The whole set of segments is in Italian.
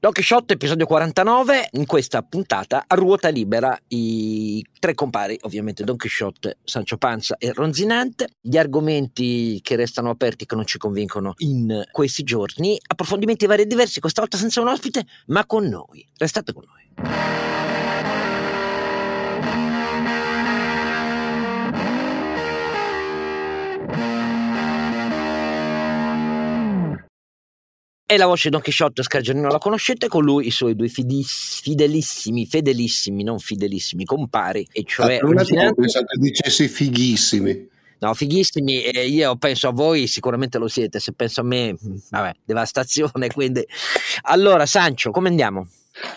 Don Quixote, episodio 49, in questa puntata a ruota libera i tre compari, ovviamente Don Quixote, Sancho Panza e Ronzinante, gli argomenti che restano aperti che non ci convincono in questi giorni, approfondimenti vari e diversi, questa volta senza un ospite, ma con noi. Restate con noi. E la voce di Don Chisciotte Scargianino la conoscete, con lui i suoi due fidis, fidelissimi, fedelissimi, non fidelissimi compari, e cioè... Ah, un attimo, pensate dicessi fighissimi. No, fighissimi, eh, io penso a voi, sicuramente lo siete, se penso a me, vabbè, devastazione, quindi... Allora, Sancio, come andiamo?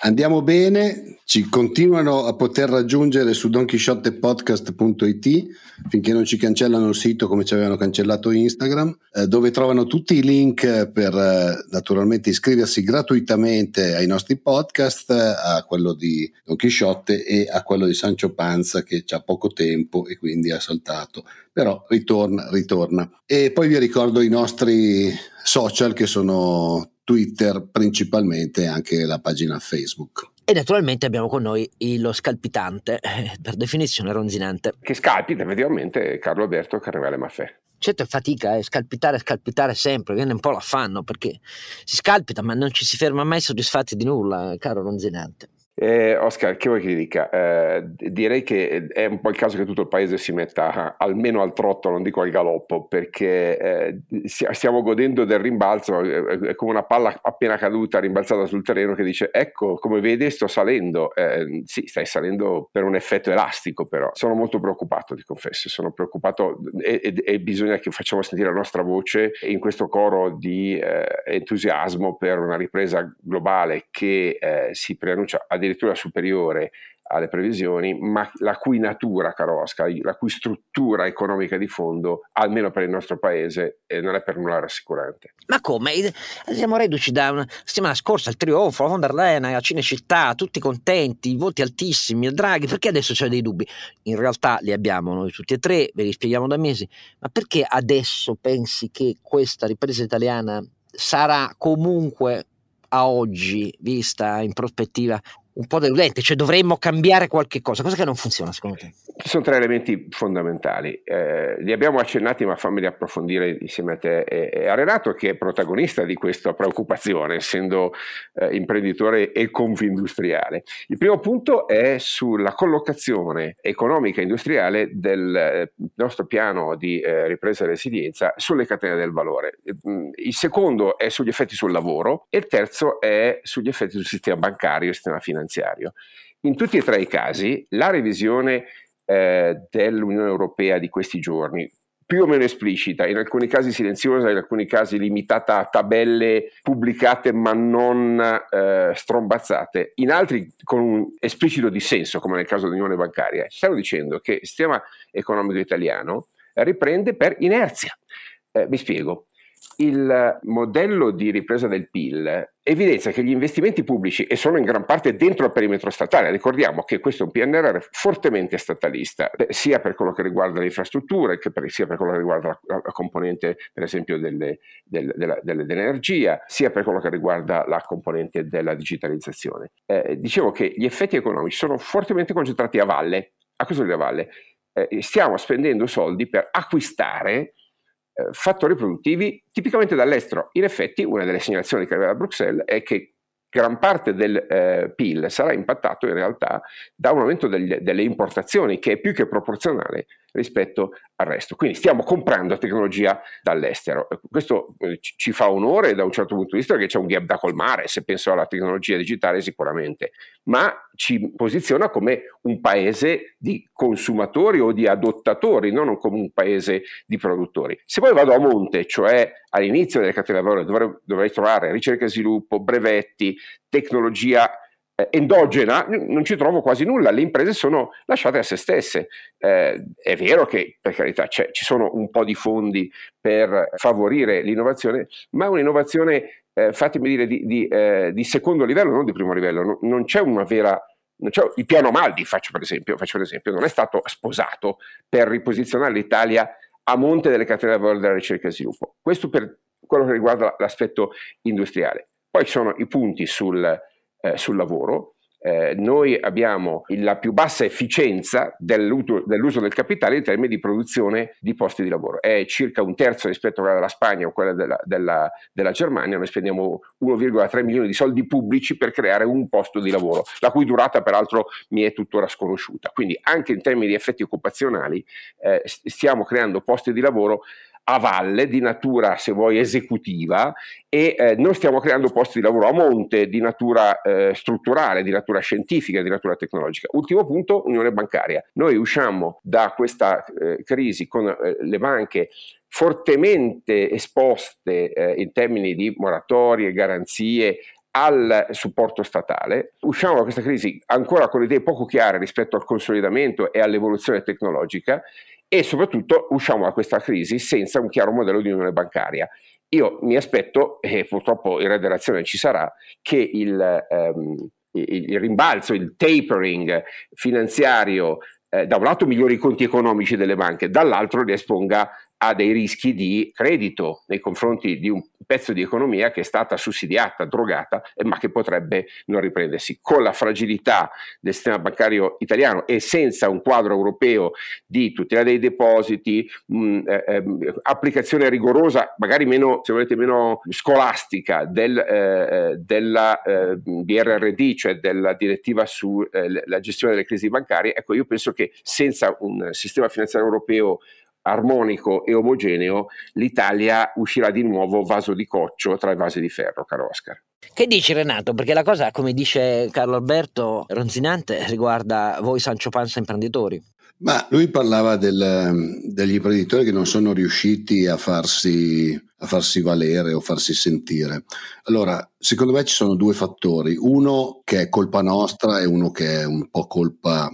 Andiamo bene, ci continuano a poter raggiungere su donchisciottepodcast.it finché non ci cancellano il sito come ci avevano cancellato Instagram, eh, dove trovano tutti i link per eh, naturalmente iscriversi gratuitamente ai nostri podcast, a quello di Don Chisciotte e a quello di Sancho Panza che ha poco tempo e quindi ha saltato, però ritorna, ritorna. E poi vi ricordo i nostri social che sono Twitter principalmente e anche la pagina Facebook. E naturalmente abbiamo con noi lo scalpitante, eh, per definizione ronzinante. Che scalpita effettivamente Carlo Alberto Carnevale Maffè. Certo è fatica, eh, scalpitare, scalpitare sempre, viene un po' l'affanno perché si scalpita ma non ci si ferma mai soddisfatti di nulla, caro ronzinante. Eh, Oscar, che vuoi che ti dica? Eh, direi che è un po' il caso che tutto il paese si metta almeno al trotto, non dico al galoppo, perché eh, stiamo godendo del rimbalzo, è come una palla appena caduta, rimbalzata sul terreno che dice ecco, come vedi sto salendo. Eh, sì, stai salendo per un effetto elastico però. Sono molto preoccupato, ti confesso, sono preoccupato e, e, e bisogna che facciamo sentire la nostra voce in questo coro di eh, entusiasmo per una ripresa globale che eh, si preannuncia addirittura addirittura superiore alle previsioni, ma la cui natura, caro Oscar, la cui struttura economica di fondo, almeno per il nostro paese, eh, non è per nulla rassicurante. Ma come? Siamo reduci da una settimana scorsa al trionfo, la von der Leyen, a Cinecittà, tutti contenti, voti altissimi, il Draghi, perché adesso c'è dei dubbi? In realtà li abbiamo noi tutti e tre, ve li spieghiamo da mesi, ma perché adesso pensi che questa ripresa italiana sarà comunque a oggi, vista in prospettiva, un po' deludente, cioè dovremmo cambiare qualche cosa. Cosa che non funziona secondo te? Ci sono tre elementi fondamentali, eh, li abbiamo accennati ma fammeli approfondire insieme a te e, a Renato che è protagonista di questa preoccupazione essendo eh, imprenditore e confindustriale. Il primo punto è sulla collocazione economica e industriale del eh, nostro piano di eh, ripresa e resilienza sulle catene del valore. Il secondo è sugli effetti sul lavoro e il terzo è sugli effetti sul sistema bancario e sistema finanziario. In tutti e tre i casi la revisione eh, dell'Unione Europea di questi giorni, più o meno esplicita, in alcuni casi silenziosa, in alcuni casi limitata a tabelle pubblicate ma non eh, strombazzate, in altri con un esplicito dissenso, come nel caso dell'Unione Bancaria, stiamo dicendo che il sistema economico italiano riprende per inerzia. Eh, mi spiego il modello di ripresa del PIL evidenzia che gli investimenti pubblici, e sono in gran parte dentro il perimetro statale, ricordiamo che questo è un PNRR fortemente statalista, sia per quello che riguarda le infrastrutture, che per, sia per quello che riguarda la, la componente, per esempio, delle, del, della, delle, dell'energia, sia per quello che riguarda la componente della digitalizzazione. Eh, dicevo che gli effetti economici sono fortemente concentrati a valle. A vuol dire a valle? Eh, stiamo spendendo soldi per acquistare eh, fattori produttivi tipicamente dall'estero. In effetti una delle segnalazioni che arriva da Bruxelles è che gran parte del eh, PIL sarà impattato in realtà da un aumento degli, delle importazioni che è più che proporzionale rispetto al resto. Quindi stiamo comprando tecnologia dall'estero. Questo eh, ci fa onore da un certo punto di vista perché c'è un gap da colmare, se penso alla tecnologia digitale sicuramente, ma ci posiziona come un paese di consumatori o di adottatori, non come un paese di produttori. Se poi vado a monte, cioè all'inizio delle catene di valore, dovrei, dovrei trovare ricerca e sviluppo, brevetti, tecnologia endogena non ci trovo quasi nulla, le imprese sono lasciate a se stesse. Eh, è vero che per carità ci sono un po' di fondi per favorire l'innovazione, ma è un'innovazione, eh, fatemi dire, di, di, eh, di, secondo livello, non di primo livello, non, non c'è una vera... C'è, il piano Maldi, faccio per esempio, faccio un esempio, non è stato sposato per riposizionare l'Italia a monte delle catene di valore della ricerca e sviluppo. Questo per quello che riguarda l'aspetto industriale. Poi ci sono i punti sul, eh, sul lavoro, eh, noi abbiamo la più bassa efficienza dell'uso, dell'uso, del capitale in termini di produzione di posti di lavoro. È circa un terzo rispetto a quella della Spagna o quella della, della, della Germania. Noi spendiamo 1,3 milioni di soldi pubblici per creare un posto di lavoro, la cui durata peraltro mi è tuttora sconosciuta. Quindi anche in termini di effetti occupazionali eh, stiamo creando posti di lavoro a valle di natura, se vuoi, esecutiva e eh, non stiamo creando posti di lavoro a monte di natura eh, strutturale, di natura scientifica, di natura tecnologica. Ultimo punto, unione bancaria. Noi usciamo da questa eh, crisi con eh, le banche fortemente esposte eh, in termini di moratorie, garanzie al supporto statale. Usciamo da questa crisi ancora con idee poco chiare rispetto al consolidamento e all'evoluzione tecnologica e soprattutto usciamo da questa crisi senza un chiaro modello di unione bancaria. Io mi aspetto, e purtroppo in redazione ci sarà, che il, ehm, il rimbalzo, il tapering finanziario eh, da un lato migliori i conti economici delle banche, dall'altro li esponga a dei rischi di credito nei confronti di un pezzo di economia che è stata sussidiata, drogata, ma che potrebbe non riprendersi. Con la fragilità del sistema bancario italiano e senza un quadro europeo di tutela dei depositi, mh, eh, eh, applicazione rigorosa, magari meno, se volete, meno scolastica del, eh, della eh, BRRD, cioè della direttiva sulla eh, gestione delle crisi bancarie, ecco, io penso che senza un sistema finanziario europeo armonico e omogeneo, l'Italia uscirà di nuovo vaso di coccio tra i vasi di ferro, caro Oscar. Che dici Renato? Perché la cosa, come dice Carlo Alberto, ronzinante riguarda voi Sancio Panza imprenditori. Ma lui parlava del, degli imprenditori che non sono riusciti a farsi, a farsi valere o farsi sentire. Allora, secondo me ci sono due fattori, uno che è colpa nostra e uno che è un po' colpa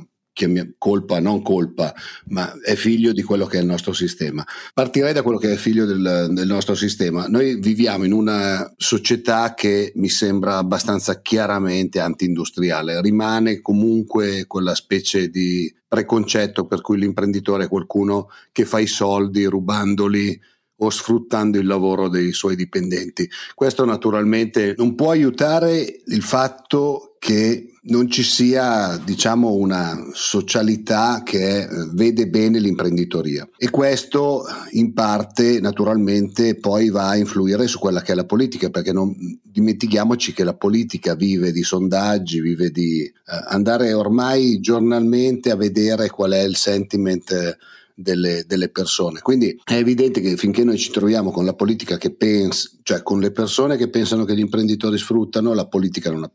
colpa, non colpa, ma è figlio di quello che è il nostro sistema. Partirei da quello che è figlio del, del nostro sistema. Noi viviamo in una società che mi sembra abbastanza chiaramente anti-industriale, rimane comunque quella specie di preconcetto per cui l'imprenditore è qualcuno che fa i soldi rubandoli o sfruttando il lavoro dei suoi dipendenti. Questo naturalmente non può aiutare il fatto che non ci sia, diciamo, una socialità che eh, vede bene l'imprenditoria e questo in parte naturalmente poi va a influire su quella che è la politica perché non dimentichiamoci che la politica vive di sondaggi, vive di eh, andare ormai giornalmente a vedere qual è il sentiment eh, delle, delle, persone. Quindi è evidente che finché noi ci troviamo con la politica che pensa, cioè con le persone che pensano che gli imprenditori sfruttano, la politica non,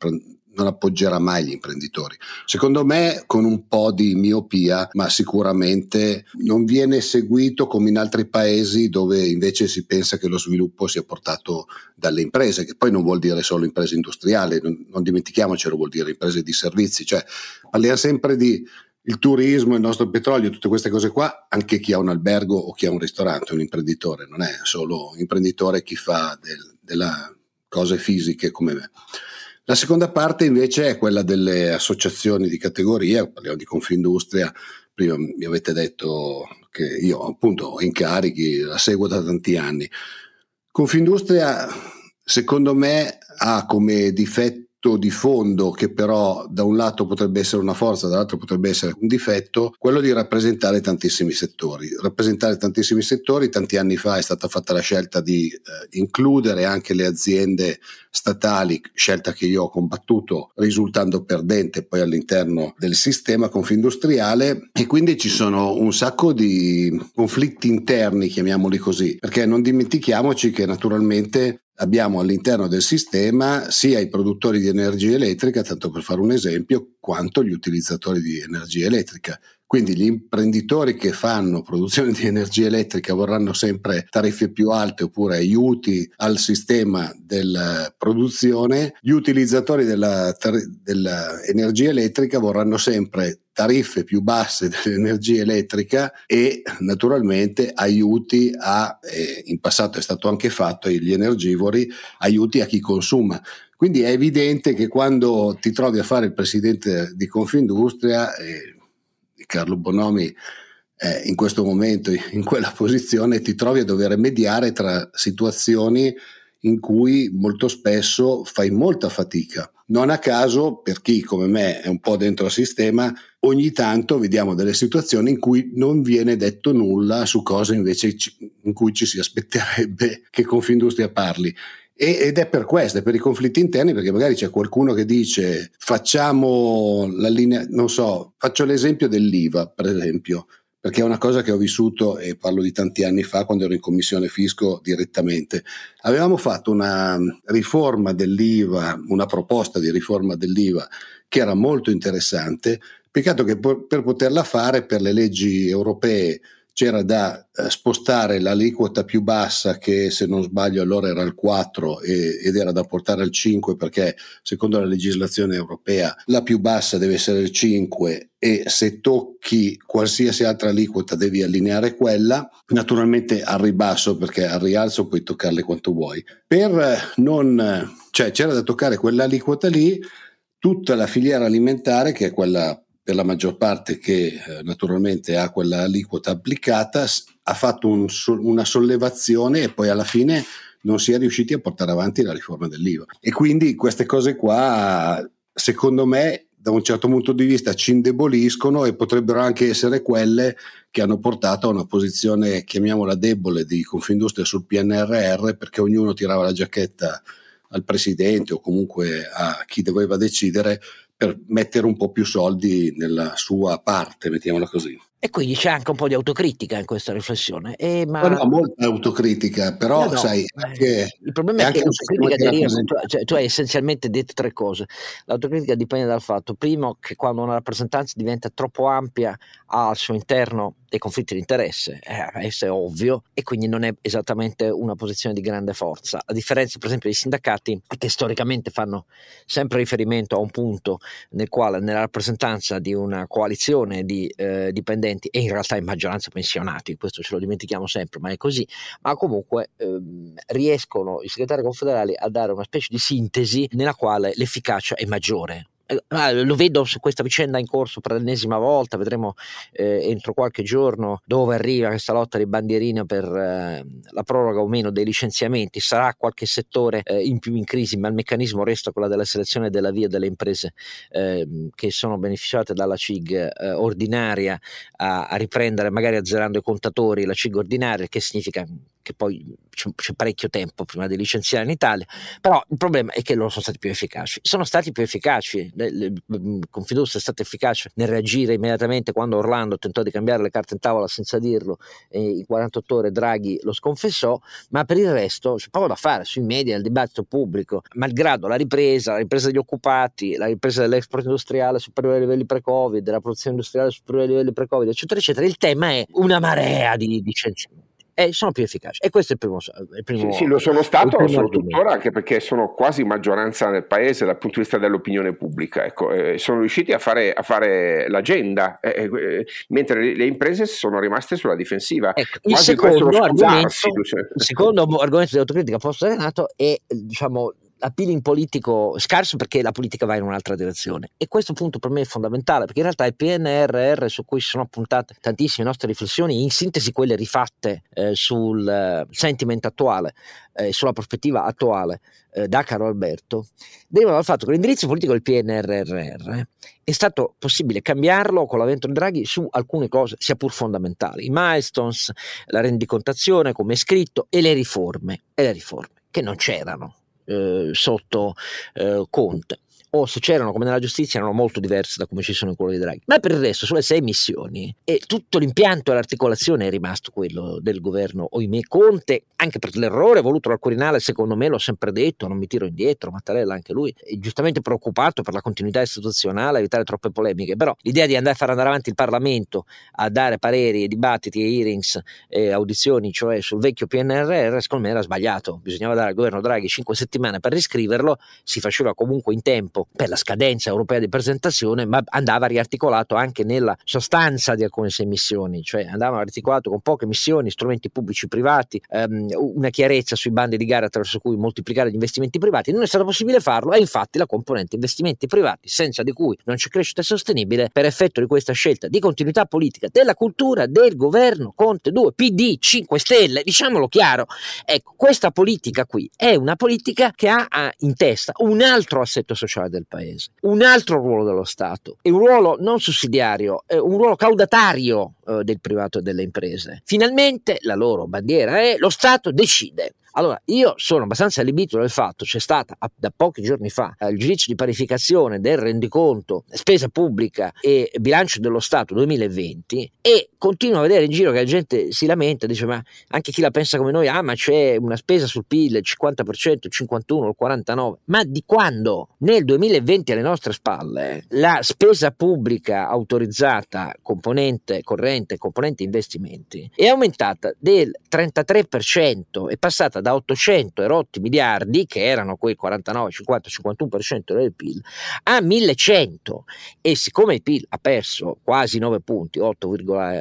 non appoggerà mai gli imprenditori. Secondo me con un po' di miopia, ma sicuramente non viene seguito come in altri paesi dove invece si pensa che lo sviluppo sia portato dalle imprese, che poi non vuol dire solo imprese industriali, non, non dimentichiamocelo, vuol dire imprese di servizi, cioè parliamo sempre di il turismo, il nostro petrolio, tutte queste cose qua, anche chi ha un albergo o chi ha un ristorante è un imprenditore, non è solo imprenditore chi fa del, delle cose fisiche come me. La seconda parte invece è quella delle associazioni di categoria, parliamo di Confindustria, prima mi avete detto che io appunto ho incarichi, la seguo da tanti anni. Confindustria secondo me ha come difetto di fondo che però da un lato potrebbe essere una forza, dall'altro potrebbe essere un difetto, quello di rappresentare tantissimi settori. Rappresentare tantissimi settori, tanti anni fa è stata fatta la scelta di eh, includere anche le aziende statali, scelta che io ho combattuto risultando perdente poi all'interno del sistema confindustriale e quindi ci sono un sacco di conflitti interni, chiamiamoli così, perché non dimentichiamoci che naturalmente abbiamo all'interno del sistema sia i produttori di energia elettrica, tanto per fare un esempio, quanto gli utilizzatori di energia elettrica. Quindi gli imprenditori che fanno produzione di energia elettrica vorranno sempre tariffe più alte oppure aiuti al sistema della produzione, gli utilizzatori dell'energia elettrica vorranno sempre tariffe più basse dell'energia elettrica e naturalmente aiuti a, eh, in passato è stato anche fatto agli energivori, aiuti a chi consuma. Quindi è evidente che quando ti trovi a fare il presidente di Confindustria, eh, Carlo Bonomi eh, in questo momento in quella posizione ti trovi a dover mediare tra situazioni in cui molto spesso fai molta fatica. Non a caso, per chi come me è un po' dentro al sistema, ogni tanto vediamo delle situazioni in cui non viene detto nulla su cose invece in cui ci si aspetterebbe che Confindustria parli. ed è per questo, è per i conflitti interni, perché magari c'è qualcuno che dice facciamo la linea, non so, faccio l'esempio dell'IVA, per esempio perché è una cosa che ho vissuto e parlo di tanti anni fa quando ero in commissione fisco direttamente. Avevamo fatto una riforma dell'IVA, una proposta di riforma dell'IVA che era molto interessante, peccato che per poterla fare per le leggi europee c'era da eh, spostare l'aliquota più bassa che se non sbaglio allora era il 4 e, ed era da portare al 5 perché secondo la legislazione europea la più bassa deve essere il 5 e se tocchi qualsiasi altra aliquota devi allineare quella. Naturalmente al ribasso perché al rialzo puoi toccarle quanto vuoi. Per non cioè c'era da toccare quell'aliquota lì tutta la filiera alimentare che è quella per la maggior parte che eh, naturalmente ha quella aliquota applicata, ha fatto un, una sollevazione e poi alla fine non si è riusciti a portare avanti la riforma dell'IVA. E quindi queste cose qua, secondo me, da un certo punto di vista ci indeboliscono e potrebbero anche essere quelle che hanno portato a una posizione, chiamiamola debole, di Confindustria sul PNRR, perché ognuno tirava la giacchetta al presidente o comunque a chi doveva decidere per mettere un po' più soldi nella sua parte, mettiamola così. E quindi c'è anche un po' di autocritica in questa riflessione. Eh, ma... no, molta autocritica, però no, sai, anche, il problema è, che l'autocritica deriva, tu, cioè, tu hai essenzialmente detto tre cose. L'autocritica dipende dal fatto, primo, che quando una rappresentanza diventa troppo ampia ha al suo interno dei conflitti di interesse, eh, questo è ovvio, e quindi non è esattamente una posizione di grande forza. A differenza, per esempio, dei sindacati che storicamente fanno sempre riferimento a un punto nel quale nella rappresentanza di una coalizione di eh, dipendenti e in realtà in maggioranza pensionati, questo ce lo dimentichiamo sempre, ma è così, ma comunque ehm, riescono i segretari confederali a dare una specie di sintesi nella quale l'efficacia è maggiore eh, lo vedo su questa vicenda in corso per l'ennesima volta, vedremo eh, entro qualche giorno dove arriva questa lotta di bandierine per eh, la proroga o meno dei licenziamenti, sarà qualche settore eh, in più in crisi, ma il meccanismo resta quello della selezione della via delle imprese ehm, che sono beneficiate dalla CIG eh, ordinaria a, a, riprendere, magari azzerando i contatori, la CIG ordinaria, che significa che poi c'è, c'è parecchio tempo prima di licenziare in Italia, però il problema è che loro sono stati più efficaci, sono stati più efficaci Confindustria è stata efficace nel reagire immediatamente quando Orlando tentò di cambiare le carte in tavola senza dirlo in 48 ore Draghi lo sconfessò, ma per il resto c'è poco da fare sui media, nel dibattito pubblico, malgrado la ripresa, la ripresa degli occupati, la ripresa dell'export industriale superiore ai livelli pre-Covid, della produzione industriale superiore ai livelli pre-Covid, eccetera, eccetera, il tema è una marea di licenziamenti e sono più efficaci. E questo è il primo. Il primo sì, sì, lo sono stato, lo sono tuttora, anche perché sono quasi maggioranza nel paese dal punto di vista dell'opinione pubblica. Ecco, eh, sono riusciti a fare, a fare l'agenda, eh, eh, eh mentre le, imprese sono rimaste sulla difensiva. Ecco, il, secondo argomento, il secondo argomento di autocritica posto Renato è diciamo, appealing politico scarso perché la politica va in un'altra direzione. E questo punto per me è fondamentale perché in realtà il PNRR su cui si sono appuntate tantissime nostre riflessioni in sintesi quelle rifatte eh, sul eh, sentiment attuale eh, sulla prospettiva attuale eh, da Caro Alberto derivano dal fatto che l'indirizzo politico del PNRR è stato possibile cambiarlo con l'avvento di Draghi su alcune cose sia pur fondamentali. I milestones, la rendicontazione come è scritto e le riforme e le riforme che non c'erano eh, sotto eh, Conte o se c'erano come nella giustizia erano molto diverse da come ci sono in quello di Draghi. Ma per il resto, sulle sei missioni, e tutto l'impianto e l'articolazione è rimasto quello del governo Oimè Conte, anche per l'errore voluto dal Quirinale, secondo me l'ho sempre detto, non mi tiro indietro, Mattarella anche lui, è giustamente preoccupato per la continuità istituzionale, evitare troppe polemiche, però l'idea di andare a far andare avanti il Parlamento a dare pareri e dibattiti e hearings e audizioni, cioè sul vecchio PNRR, secondo me era sbagliato, bisognava dare al governo Draghi cinque settimane per riscriverlo, si faceva comunque in tempo per la scadenza europea di presentazione, ma andava riarticolato anche nella sostanza di alcune sei missioni, cioè andava articolato con poche missioni, strumenti pubblici privati, ehm, una chiarezza sui bandi di gara attraverso cui moltiplicare gli investimenti privati. Non è stato possibile farlo, e infatti la componente investimenti privati, senza di cui non c'è crescita sostenibile, per effetto di questa scelta di continuità politica della cultura del governo Conte 2, PD, 5 Stelle, diciamolo chiaro, ecco, questa politica qui è una politica che ha in testa un altro assetto sociale del paese, un altro ruolo dello Stato, è un ruolo non sussidiario, è un ruolo caudatario eh, del privato e delle imprese. Finalmente la loro bandiera è lo Stato decide. Allora, io sono abbastanza allibito del fatto, c'è stata da pochi giorni fa il giudizio di parificazione del rendiconto, spesa pubblica e bilancio dello Stato 2020 e continuo a vedere in giro che la gente si lamenta, dice ma anche chi la pensa come noi, ah ma c'è una spesa sul PIL il 50%, il 51, il 49, ma di quando? Nel 2020 alle nostre spalle la spesa pubblica autorizzata componente corrente, componente investimenti è aumentata del 33%, è passata da 800 erotti miliardi, che erano quei 49, 50, 51% del PIL, a 1100. E siccome il PIL ha perso quasi 9 punti, 8,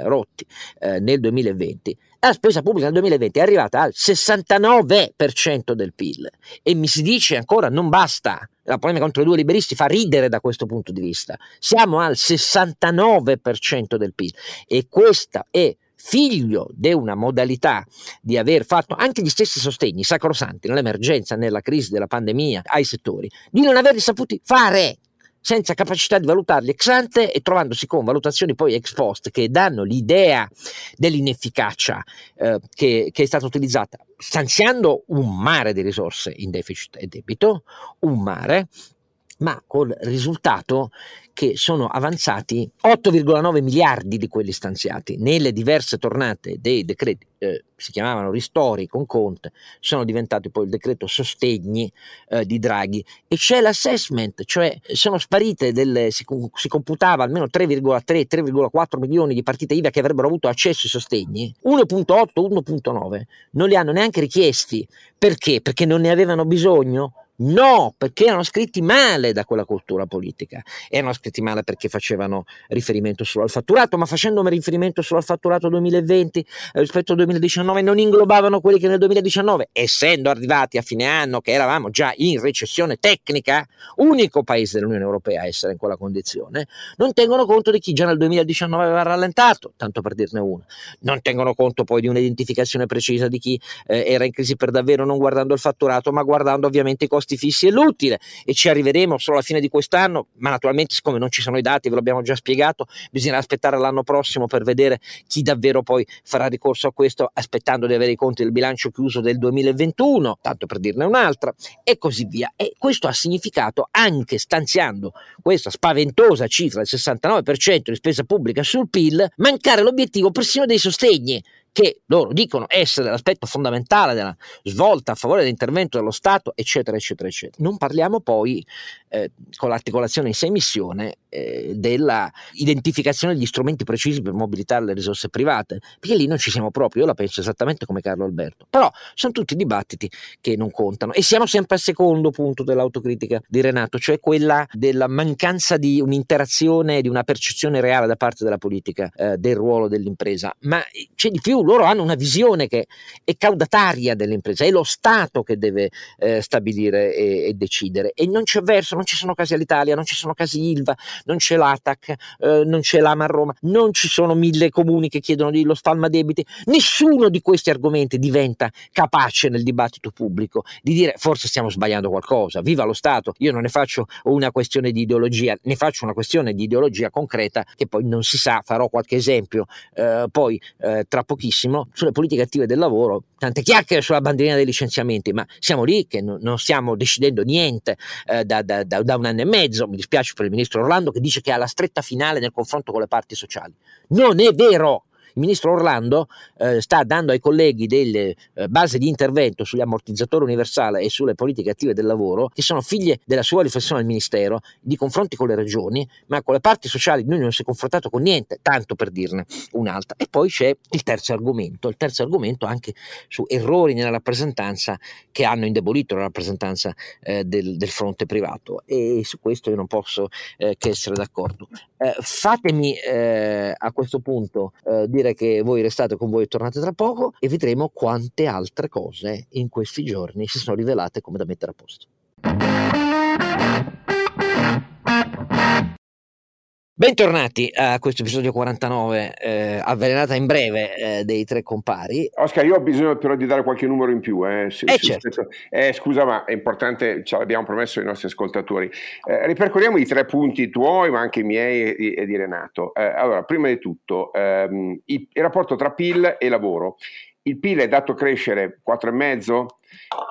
rotti eh, nel 2020, la spesa pubblica nel 2020 è arrivata al 69% del PIL e mi si dice ancora non basta. La polemica contro i due liberisti fa ridere da questo punto di vista. Siamo al 69% del PIL e questa è figlio di una modalità di aver fatto anche gli stessi sostegni sacrosanti nell'emergenza, nella crisi della pandemia ai settori, di non averli saputi fare senza capacità di valutarli ex ante e trovandosi con valutazioni poi ex post che danno l'idea dell'inefficacia eh, che, che, è stata utilizzata, stanziando un mare di risorse in deficit e debito, un mare, ma col risultato che sono avanzati 8,9 miliardi di quelli stanziati. Nelle diverse tornate dei decreti, eh, si chiamavano ristori con Conte, sono diventati poi il decreto sostegni eh, di Draghi. E c'è l'assessment, cioè sono sparite delle, si, si computava almeno 3,3-3,4 milioni di partite IVA che avrebbero avuto accesso ai sostegni, 1.8, 1.9, non li hanno neanche richiesti, perché? Perché non ne avevano bisogno? No, perché erano scritti male da quella cultura politica. Erano scritti male perché facevano riferimento solo al fatturato, ma facendo riferimento solo al fatturato 2020 eh, rispetto al 2019 non inglobavano quelli che nel 2019, essendo arrivati a fine anno che eravamo già in recessione tecnica, unico paese dell'Unione Europea a essere in quella condizione, non tengono conto di chi già nel 2019 aveva rallentato, tanto per dirne uno. Non tengono conto poi di un'identificazione precisa di chi eh, era in crisi per davvero non guardando il fatturato, ma guardando ovviamente i costi costi fissi è l'utile e ci arriveremo solo alla fine di quest'anno, ma naturalmente siccome non ci sono i dati, ve l'abbiamo già spiegato, bisognerà aspettare l'anno prossimo per vedere chi davvero poi farà ricorso a questo aspettando di avere i conti del bilancio chiuso del 2021, tanto per dirne un'altra, e così via. E questo ha significato anche stanziando questa spaventosa cifra del 69% di spesa pubblica sul PIL, mancare l'obiettivo persino dei sostegni che loro dicono essere l'aspetto fondamentale della svolta a favore dell'intervento dello Stato, eccetera, eccetera, eccetera. Non parliamo poi, eh, con l'articolazione in sei missione, eh, della identificazione degli strumenti precisi per mobilitare le risorse private, perché lì non ci siamo proprio, io la penso esattamente come Carlo Alberto, però sono tutti dibattiti che non contano e siamo sempre al secondo punto dell'autocritica di Renato, cioè quella della mancanza di un'interazione, di una percezione reale da parte della politica eh, del ruolo dell'impresa, ma c'è di più loro hanno una visione che è caudataria dell'impresa, è lo Stato che deve eh, stabilire e, e, decidere. E non c'è verso, non ci sono casi all'Italia, non ci sono casi ILVA, non c'è l'ATAC, eh, non c'è l'AMA a Roma, non ci sono mille comuni che chiedono lo spalma debiti, nessuno di questi argomenti diventa capace nel dibattito pubblico di dire forse stiamo sbagliando qualcosa, viva lo Stato, io non ne faccio una questione di ideologia, ne faccio una questione di ideologia concreta che poi non si sa, farò qualche esempio eh, poi eh, tra pochissimo pochissimo sulle politiche attive del lavoro, tante chiacchiere sulla bandierina dei licenziamenti, ma siamo lì che non, non stiamo decidendo niente eh, da, da, da, da, un anno e mezzo. Mi dispiace per il ministro Orlando che dice che ha la stretta finale nel confronto con le parti sociali. Non è vero! Il ministro Orlando eh, sta dando ai colleghi delle eh, basi di intervento sugli ammortizzatori universali e sulle politiche attive del lavoro, che sono figlie della sua riflessione al ministero, di confronti con le regioni, ma con le parti sociali lui non si è confrontato con niente, tanto per dirne un'altra. E poi c'è il terzo argomento, il terzo argomento anche su errori nella rappresentanza che hanno indebolito la rappresentanza eh, del, del, fronte privato e su questo io non posso eh, che essere d'accordo. Eh, fatemi eh, a questo punto eh, dire che voi restate con voi e tornate tra poco e vedremo quante altre cose in questi giorni si sono rivelate come da mettere a posto. Bentornati a questo episodio 49, eh, avvelenata in breve eh, dei tre compari. Oscar, io ho bisogno però di dare qualche numero in più. Eh, su, eh certo. eh, scusa, ma è importante, ce l'abbiamo promesso ai nostri ascoltatori. Eh, ripercorriamo i tre punti tuoi, ma anche i miei e, e di Renato. Eh, allora, prima di tutto, ehm, il, il rapporto tra PIL e lavoro. Il PIL è dato crescere 4,5%,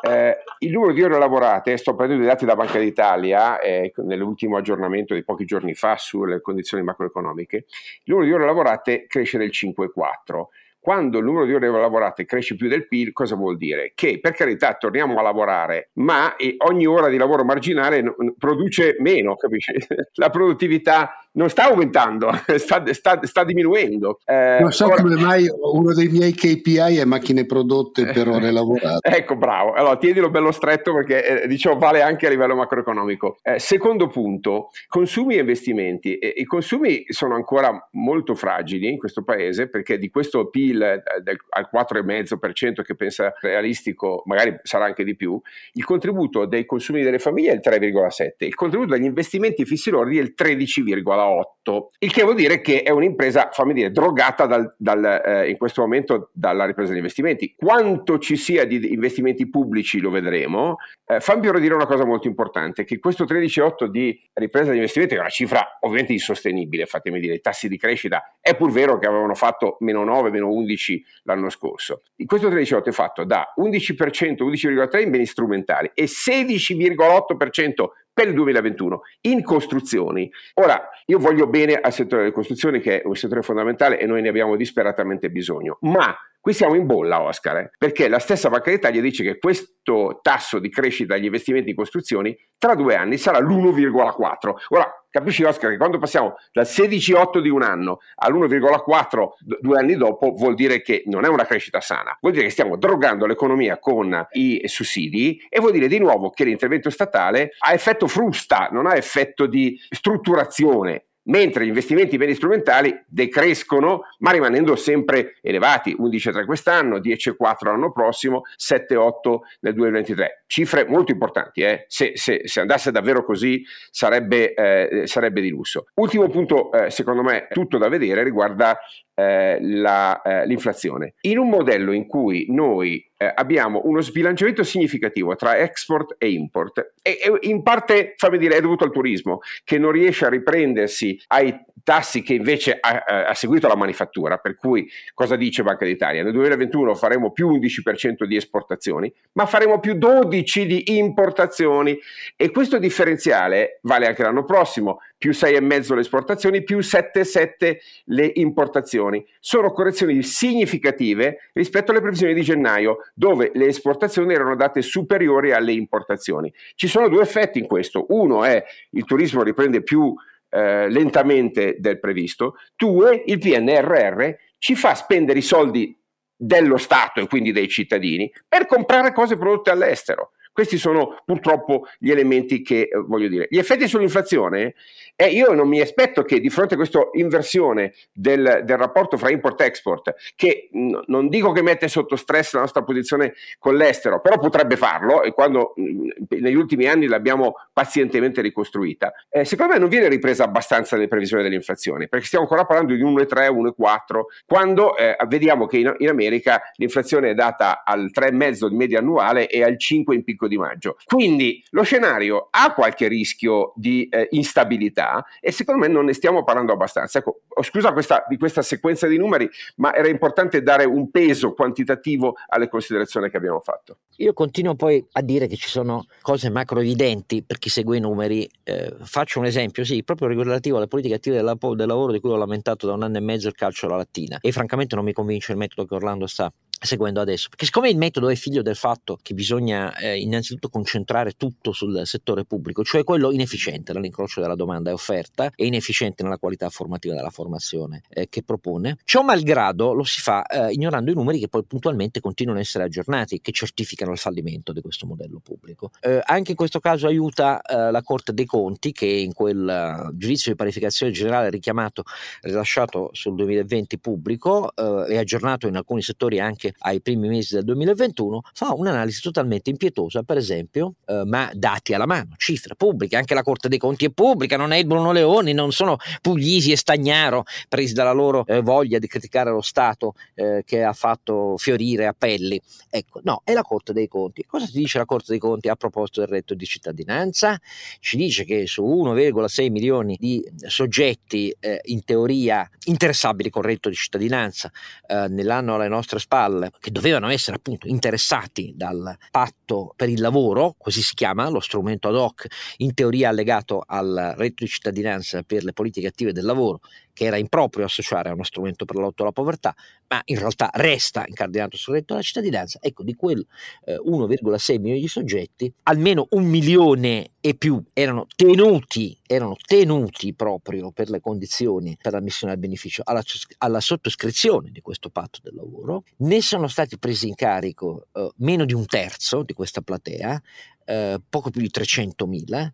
eh, il numero di ore lavorate, sto prendendo i dati da Banca d'Italia eh, nell'ultimo aggiornamento di pochi giorni fa sulle condizioni macroeconomiche, il numero di ore lavorate cresce del 5,4%. Quando il numero di ore lavorate cresce più del PIL, cosa vuol dire? Che per carità torniamo a lavorare, ma ogni ora di lavoro marginale produce meno, capisci? La produttività non sta aumentando, sta, sta, sta diminuendo. Eh, non so ora... come mai uno dei miei KPI è macchine prodotte per ore lavorate. ecco, bravo. Allora, tienilo bello stretto perché eh, diciamo vale anche a livello macroeconomico. Eh, secondo punto, consumi e investimenti. I consumi sono ancora molto fragili in questo paese perché di questo PIL eh, del, al 4,5% che pensa realistico, magari sarà anche di più, il contributo dei consumi delle famiglie è il 3,7%, il contributo degli investimenti fissi lordi è il 13,8%. 1,8, il che vuol dire che è un'impresa, fammi dire, drogata dal, dal, eh, in questo momento dalla ripresa degli investimenti. Quanto ci sia di investimenti pubblici lo vedremo. Eh, fammi però dire una cosa molto importante, che questo 13,8 di ripresa degli investimenti è una cifra ovviamente insostenibile, fatemi dire, i tassi di crescita è pur vero che avevano fatto meno 9, meno 11 l'anno scorso. Questo 13,8 è fatto da 11%, 11,3 in beni strumentali e 16,8% per il 2021 in costruzioni. Ora, io voglio bene al settore delle costruzioni che è un settore fondamentale e noi ne abbiamo disperatamente bisogno, ma Qui siamo in bolla, Oscar, eh? perché la stessa Banca d'Italia dice che questo tasso di crescita degli investimenti in costruzioni tra due anni sarà l'1,4. Ora, capisci Oscar che quando passiamo dal 16,8 di un anno all'1,4 due anni dopo vuol dire che non è una crescita sana, vuol dire che stiamo drogando l'economia con i sussidi e vuol dire di nuovo che l'intervento statale ha effetto frusta, non ha effetto di strutturazione mentre gli investimenti in beni strumentali decrescono ma rimanendo sempre elevati, 11,3 quest'anno, 10,4 l'anno prossimo, 7,8 nel 2023. Cifre molto importanti, eh? se, se, se, andasse davvero così sarebbe, eh, sarebbe di lusso. Ultimo punto, eh, secondo me, tutto da vedere riguarda eh, la, eh, l'inflazione. In un modello in cui noi eh, abbiamo uno sbilanciamento significativo tra export e import e, e, in parte, fammi dire, è dovuto al turismo che non riesce a riprendersi ai tassi che invece ha, ha seguito la manifattura, per cui cosa dice Banca d'Italia? Nel 2021 faremo più 11% di esportazioni, ma faremo più 12% di importazioni e questo differenziale vale anche l'anno prossimo, più 6,5 le esportazioni, più 7,7 le importazioni. Sono correzioni significative rispetto alle previsioni di gennaio, dove le esportazioni erano date superiori alle importazioni. Ci sono due effetti in questo. Uno è il turismo riprende più eh, lentamente del previsto. Due, il PNRR ci fa spendere i soldi dello Stato e quindi dei cittadini per comprare cose prodotte all'estero. Questi sono purtroppo gli elementi che eh, voglio dire. Gli effetti sull'inflazione, eh, io non mi aspetto che di fronte a questa inversione del, del rapporto fra import-export, che n- non dico che mette sotto stress la nostra posizione con l'estero, però potrebbe farlo, e quando mh, negli ultimi anni l'abbiamo pazientemente ricostruita, eh, secondo me non viene ripresa abbastanza nelle previsioni dell'inflazione, perché stiamo ancora parlando di 1,3, 1,4, quando eh, vediamo che in, in America l'inflazione è data al 3,5 di media annuale e al 5 in piccolo politico di maggio. Quindi lo scenario ha qualche rischio di eh, instabilità e secondo me non ne stiamo parlando abbastanza. Ecco, scusa questa, di questa sequenza di numeri, ma era importante dare un peso quantitativo alle considerazioni che abbiamo fatto. Io continuo poi a dire che ci sono cose macro evidenti per chi segue i numeri. Eh, faccio un esempio, sì, proprio relativo alle politiche attive del, del lavoro di cui ho lamentato da un anno e mezzo il calcio alla lattina e francamente non mi convince il metodo che Orlando sta seguendo adesso. Perché siccome il metodo è figlio del fatto che bisogna eh, innanzitutto concentrare tutto sul settore pubblico, cioè quello inefficiente nell'incrocio della domanda e offerta e inefficiente nella qualità formativa della formazione eh, che propone, ciò malgrado lo si fa eh, ignorando i numeri che poi puntualmente continuano a essere aggiornati, che certificano il fallimento di questo modello pubblico. Eh, anche in questo caso aiuta eh, la Corte dei Conti che in quel eh, giudizio di parificazione generale richiamato, rilasciato sul 2020 pubblico e aggiornato in alcuni settori anche ai primi mesi del 2021, fa un'analisi totalmente impietosa, per esempio, eh, ma dati alla mano, cifre pubbliche, anche la Corte dei Conti è pubblica, non è il Bruno Leoni, non sono Puglisi e Stagnaro presi dalla loro eh, voglia di criticare lo Stato eh, che ha fatto fiorire appelli. Ecco, no, è la Corte dei Conti. Cosa ti dice la Corte dei Conti a proposito del reddito di cittadinanza? Ci dice che su 1,6 milioni di soggetti eh, in teoria interessabili con reddito di cittadinanza eh, nell'anno alle nostre spalle che dovevano essere appunto interessati dal patto per il lavoro, così si chiama, lo strumento ad hoc in teoria allegato al reddito di cittadinanza per le politiche attive del lavoro, che era improprio associare a uno strumento per la lotta alla povertà, ma in realtà resta incardinato sul reddito della cittadinanza. Ecco, di quel eh, 1,6 milioni di soggetti, almeno un milione e più erano tenuti, erano tenuti proprio per le condizioni per l'ammissione al beneficio alla, alla sottoscrizione di questo patto del lavoro. Ne sono stati presi in carico eh, meno di un terzo di questa platea, eh, poco più di 300.000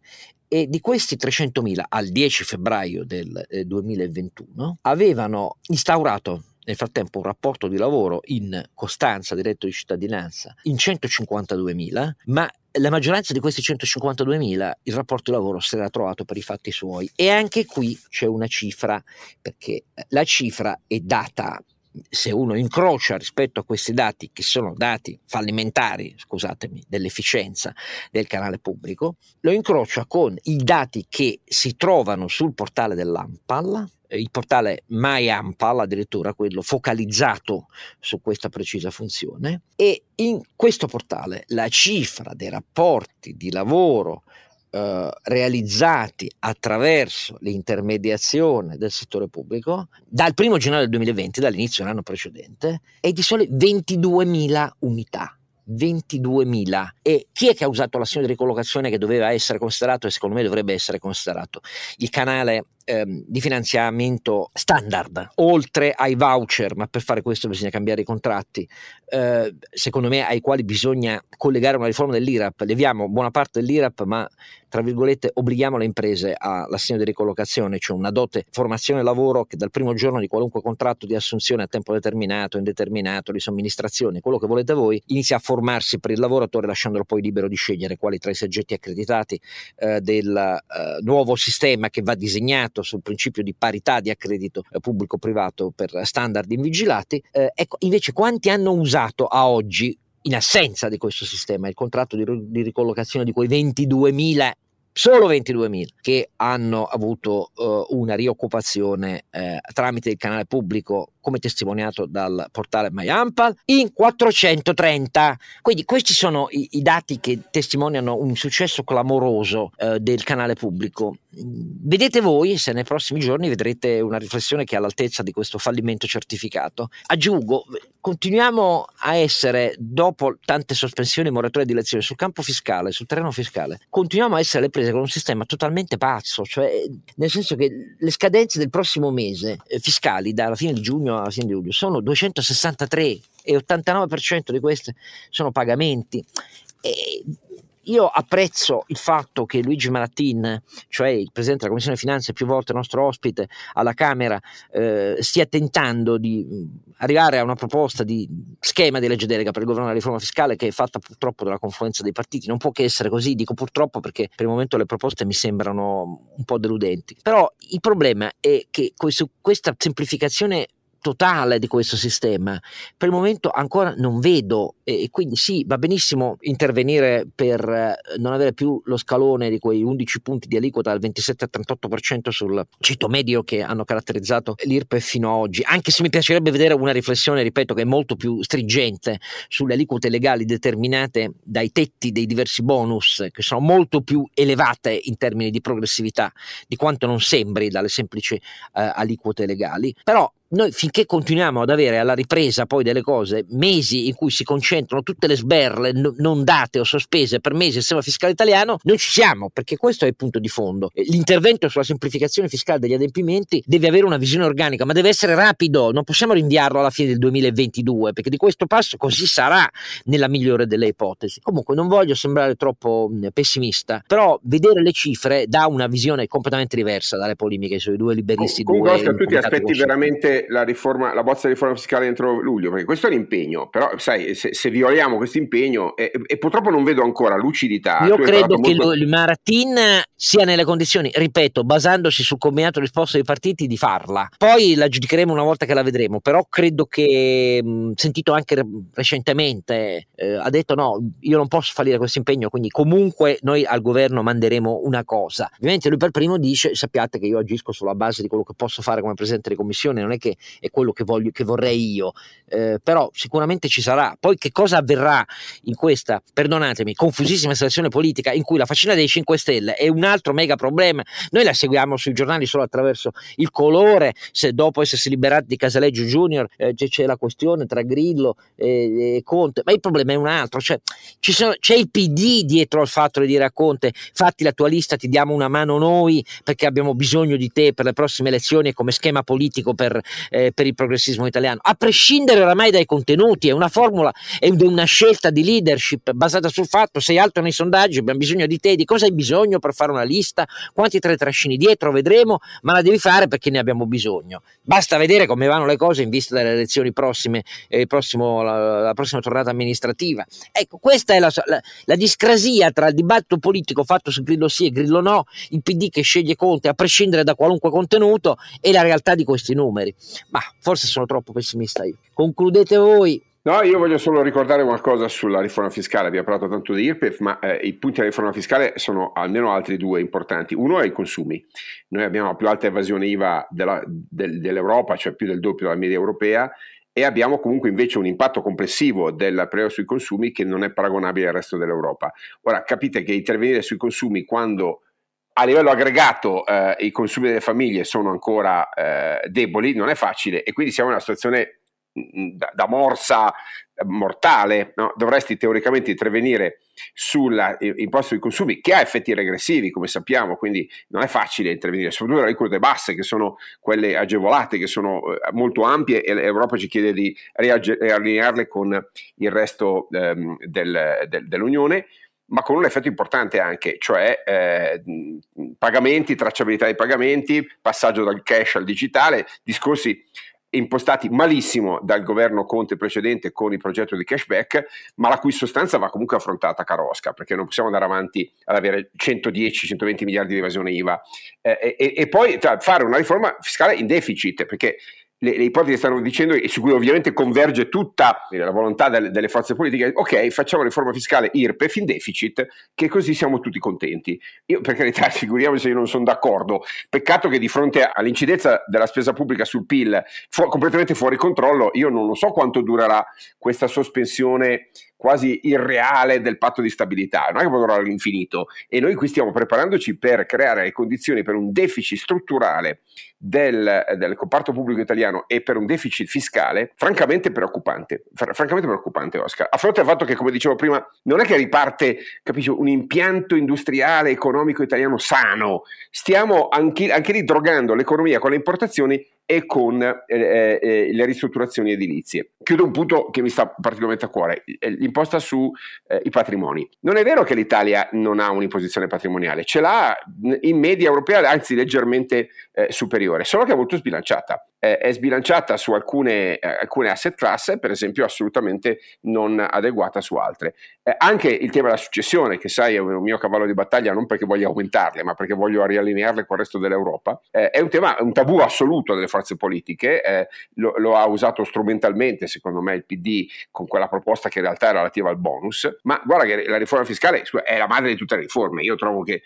e di questi 300.000 al 10 febbraio del eh, 2021 avevano instaurato nel frattempo un rapporto di lavoro in costanza diretto di cittadinanza in 152.000, ma la maggioranza di questi 152.000 il rapporto di lavoro si era trovato per i fatti suoi. E anche qui c'è una cifra perché la cifra è data se uno incrocia rispetto a questi dati, che sono dati fallimentari, scusatemi, dell'efficienza del canale pubblico, lo incrocia con i dati che si trovano sul portale dell'AMPAL, eh, il portale MyAmpal, addirittura quello focalizzato su questa precisa funzione, e in questo portale la cifra dei rapporti di lavoro eh, realizzati attraverso l'intermediazione del settore pubblico dal 1 gennaio del 2020, dall'inizio dell'anno precedente, è di sole 22.000 unità. 22.000 e chi è che ha usato l'assegno di ricollocazione che doveva essere considerato e secondo me dovrebbe essere considerato il canale ehm, di finanziamento standard, oltre ai voucher, ma per fare questo bisogna cambiare i contratti, eh, secondo me ai quali bisogna collegare una riforma dell'IRAP. Leviamo buona parte dell'IRAP, ma tra virgolette obblighiamo le imprese all'assegno di ricollocazione, cioè una dote formazione lavoro che dal primo giorno di qualunque contratto di assunzione a tempo determinato, indeterminato, di somministrazione, quello che volete voi, inizia a formarsi per il lavoratore lasciandolo poi libero di scegliere quali tra i soggetti accreditati eh, del eh, nuovo sistema che va disegnato sul principio di parità di accredito eh, pubblico-privato per standard invigilati, eh, ecco, invece quanti hanno usato a oggi in assenza di questo sistema il contratto di, di ricollocazione di quei 22.000 solo 22.000 che hanno avuto uh, una rioccupazione uh, tramite il canale pubblico come testimoniato dal portale MyAmpal in 430 quindi questi sono i, i dati che testimoniano un successo clamoroso uh, del canale pubblico. Vedete voi se nei prossimi giorni vedrete una riflessione che è all'altezza di questo fallimento certificato. Aggiungo continuiamo a essere dopo tante sospensioni e moratorie di lezioni sul campo fiscale sul terreno fiscale continuiamo a essere le prese imprese con un sistema totalmente pazzo, cioè nel senso che le scadenze del prossimo mese eh, fiscali, dalla fine di giugno alla fine di luglio, sono 263 e 89% di queste sono pagamenti. E io apprezzo il fatto che Luigi Marattin, cioè il Presidente della Commissione Finanze, più volte nostro ospite alla Camera, eh, stia tentando di arrivare a una proposta di schema di legge delega per il governo della riforma fiscale che è fatta purtroppo dalla confluenza dei partiti. Non può che essere così, dico purtroppo perché per il momento le proposte mi sembrano un po' deludenti. Però il problema è che su questa semplificazione totale di questo sistema. Per il momento ancora non vedo e quindi sì, va benissimo intervenire per eh, non avere più lo scalone di quei 11 punti di aliquota dal 27 al 38% sul cito medio che hanno caratterizzato l'IRPE fino ad oggi, anche se mi piacerebbe vedere una riflessione, ripeto, che è molto più stringente sulle aliquote legali determinate dai tetti dei diversi bonus, che sono molto più elevate in termini di progressività di quanto non sembri dalle semplici eh, aliquote legali. Però noi finché continuiamo ad avere alla ripresa poi delle cose mesi in cui si concentrano tutte le sberle no, non date o sospese per mesi il sistema fiscale italiano, non ci siamo, perché questo è il punto di fondo. L'intervento sulla semplificazione fiscale degli adempimenti deve avere una visione organica, ma deve essere rapido, non possiamo rinviarlo alla fine del 2022, perché di questo passo così sarà nella migliore delle ipotesi. Comunque non voglio sembrare troppo pessimista, però vedere le cifre dà una visione completamente diversa dalle polemiche sui due liberisti. Comunque, Oscar, tu ti aspetti veramente la, riforma, la bozza di riforma fiscale entro luglio, perché questo è l'impegno, però sai, se, se violiamo questo impegno, e, e, purtroppo non vedo ancora lucidità. Io credo che molto... il Maratin sia nelle condizioni, ripeto, basandosi sul combinato risposto dei partiti, di farla. Poi la giudicheremo una volta che la vedremo, però credo che, mh, sentito anche recentemente, eh, ha detto no, io non posso fallire questo impegno, quindi comunque noi al governo manderemo una cosa. Ovviamente lui per primo dice, sappiate che io agisco sulla base di quello che posso fare come presidente di commissione, non è che che è quello che, voglio, che vorrei io, eh, però sicuramente ci sarà. Poi che cosa avverrà in questa, perdonatemi, confusissima situazione politica in cui la faccina dei 5 Stelle è un altro mega problema, noi la seguiamo sui giornali solo attraverso il colore, se dopo essersi liberati di Casaleggio Junior eh, c'è la questione tra Grillo e, e, Conte, ma il problema è un altro, cioè, sono, c'è il PD dietro al fatto di dire a Conte fatti la tua lista, ti diamo una mano noi perché abbiamo bisogno di te per le prossime elezioni come schema politico per eh, per il progressismo italiano, a prescindere oramai dai contenuti, è una formula, è una scelta di leadership basata sul fatto sei alto nei sondaggi, abbiamo bisogno di te, di cosa hai bisogno per fare una lista, quanti tre trascini dietro, vedremo, ma la devi fare perché ne abbiamo bisogno. Basta vedere come vanno le cose in vista delle elezioni prossime, eh, prossimo, la, la, prossima tornata amministrativa. Ecco, questa è la, la, la discrasia tra il dibattito politico fatto su Grillo sì e Grillo no, il PD che sceglie Conte a prescindere da qualunque contenuto e la realtà di questi numeri. Ma forse sono troppo pessimista io. Concludete voi. No, io voglio solo ricordare qualcosa sulla riforma fiscale. Abbiamo parlato tanto di IRPEF, ma eh, i punti della riforma fiscale sono almeno altri due importanti. Uno è i consumi. Noi abbiamo la più alta evasione IVA della, del, dell'Europa, cioè più del doppio della media europea, e abbiamo comunque invece un impatto complessivo del prezzo sui consumi che non è paragonabile al resto dell'Europa. Ora, capite che intervenire sui consumi quando a livello aggregato eh, i consumi delle famiglie sono ancora eh, deboli, non è facile e quindi siamo in una situazione mh, mm, da, da, morsa eh, mortale. No? Dovresti teoricamente intervenire sull'imposto sui consumi che ha effetti regressivi, come sappiamo, quindi non è facile intervenire, soprattutto le aliquote basse che sono quelle agevolate, che sono eh, molto ampie e l'Europa ci chiede di riallinearle con il resto ehm, del, del, dell'Unione ma con un effetto importante anche, cioè eh, pagamenti, tracciabilità dei pagamenti, passaggio dal cash al digitale, discorsi impostati malissimo dal governo Conte precedente con il progetto di cashback, ma la cui sostanza va comunque affrontata carosca, perché non possiamo andare avanti ad avere 110-120 miliardi di evasione IVA. Eh, e, e, poi fare una riforma fiscale in deficit, perché le, le, ipotesi stanno dicendo e su cui ovviamente converge tutta la volontà delle, delle forze politiche, ok, facciamo riforma fiscale IRPEF in deficit, che così siamo tutti contenti. Io per carità, figuriamoci se io non sono d'accordo, peccato che di fronte all'incidenza della spesa pubblica sul PIL fu- completamente fuori controllo, io non lo so quanto durerà questa sospensione quasi irreale del patto di stabilità, non è che può durare all'infinito. E noi qui stiamo preparandoci per creare le condizioni per un deficit strutturale del, del, comparto pubblico italiano e per un deficit fiscale francamente preoccupante, fr- francamente preoccupante Oscar, a fronte del fatto che come dicevo prima non è che riparte capisci, un impianto industriale economico italiano sano, stiamo anche, anche lì drogando l'economia con le importazioni e con eh, eh, eh, le ristrutturazioni edilizie. Chiudo un punto che mi sta particolarmente a cuore, l'imposta sui eh, patrimoni. Non è vero che l'Italia non ha un'imposizione patrimoniale, ce l'ha in media europea, anzi leggermente eh, superiore, solo che è molto sbilanciata. Eh, è sbilanciata su alcune, alcune asset class, per esempio assolutamente non adeguata su altre. Eh, anche il tema della successione, che sai è un mio cavallo di battaglia non perché voglio aumentarle, ma perché voglio riallinearle con il resto dell'Europa, eh, è un tema, un tabù assoluto delle forze politiche, eh, lo, lo, ha usato strumentalmente secondo me il PD con quella proposta che in realtà è relativa al bonus, ma guarda che la riforma fiscale è la madre di tutte le riforme, io trovo che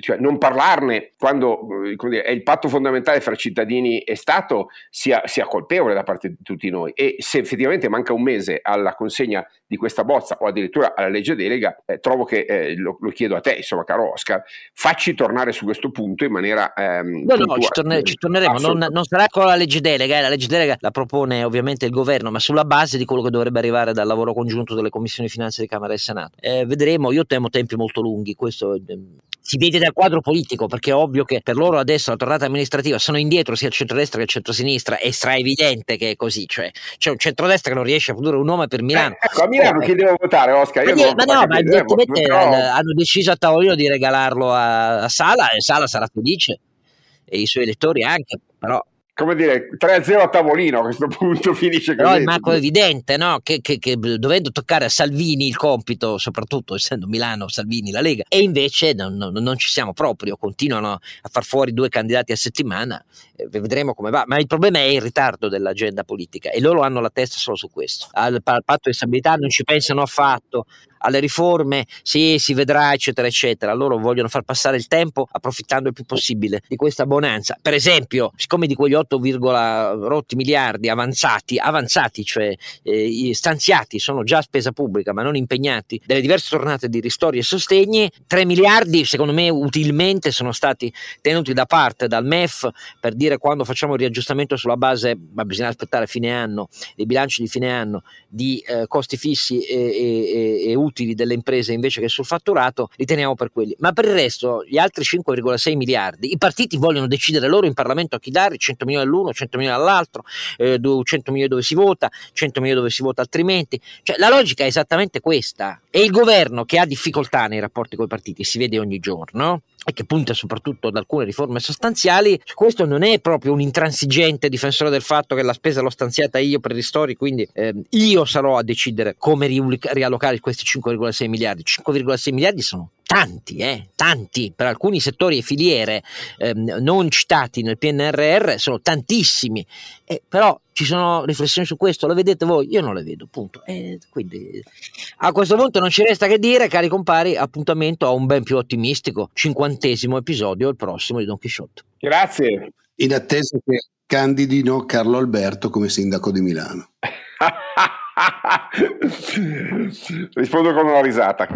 cioè, non parlarne quando dire, è il patto fondamentale fra cittadini e Stato sia, sia colpevole da parte di tutti noi. E se effettivamente manca un mese alla consegna di questa bozza o addirittura alla legge delega, eh, trovo che, eh, lo, lo, chiedo a te, insomma, caro Oscar, facci tornare su questo punto in maniera... Ehm, no, no, ci, torne, ci torneremo, non, non, sarà con la legge delega, eh, la legge delega la propone ovviamente il governo, ma sulla base di quello che dovrebbe arrivare dal lavoro congiunto delle commissioni finanze di Camera e Senato. Eh, vedremo, io temo tempi molto lunghi, questo ehm, si vede dal quadro politico, perché è ovvio che per loro adesso la tornata amministrativa sono indietro sia il centrodestra che il centrosinistra, è stra evidente che è così, cioè c'è un centrodestra che non riesce a produrre un nome per Milano. Eh, ecco, a Milano chi devo votare, Oscar? Io ma, ma no, ma evidentemente no. hanno deciso a tavolino di regalarlo a, a Sala e Sala sarà felice e i suoi elettori anche, però come dire, 3-0 a tavolino a questo punto finisce così. Però è macro evidente no? che, che, che, dovendo toccare a Salvini il compito, soprattutto essendo Milano, Salvini, la Lega, e invece non, non, non ci siamo proprio, continuano a far fuori due candidati a settimana, eh, vedremo come va. Ma il problema è il ritardo dell'agenda politica e loro hanno la testa solo su questo. Al, al patto di stabilità non ci pensano affatto, alle riforme, sì, si vedrà, eccetera, eccetera. Loro vogliono far passare il tempo approfittando il più possibile di questa bonanza. Per esempio, siccome di quegli 8, rotti miliardi avanzati, avanzati, cioè eh, stanziati, sono già spesa pubblica, ma non impegnati, delle diverse tornate di ristori e sostegni, 3 miliardi, secondo me, utilmente sono stati tenuti da parte dal MEF per dire quando facciamo il riaggiustamento sulla base, ma bisogna aspettare fine anno, i bilanci di fine anno, di eh, costi fissi e, e, e, utili delle imprese invece che sul fatturato, li teniamo per quelli. Ma per il resto, gli altri 5,6 miliardi, i partiti vogliono decidere loro in Parlamento a chi dare 100 milioni all'uno, 100 milioni all'altro, eh, 100 milioni dove si vota, 100 milioni dove si vota altrimenti. Cioè, la logica è esattamente questa. E il governo che ha difficoltà nei rapporti con i partiti, si vede ogni giorno, e che punta soprattutto ad alcune riforme sostanziali, questo non è proprio un intransigente difensore del fatto che la spesa l'ho stanziata io per i ristori, quindi eh, io sarò a decidere come riallocare questi 5,6 miliardi. 5,6 miliardi sono tanti, eh, tanti, per alcuni settori e filiere eh, non citati nel PNRR sono tantissimi, eh, però ci sono riflessioni su questo, lo vedete voi? Io non le vedo, punto. Eh, quindi a questo punto non ci resta che dire, cari compari, appuntamento a un ben più ottimistico cinquantesimo episodio, il prossimo di Don Quixote. Grazie. In attesa che candidino Carlo Alberto come sindaco di Milano. Rispondo con una risata.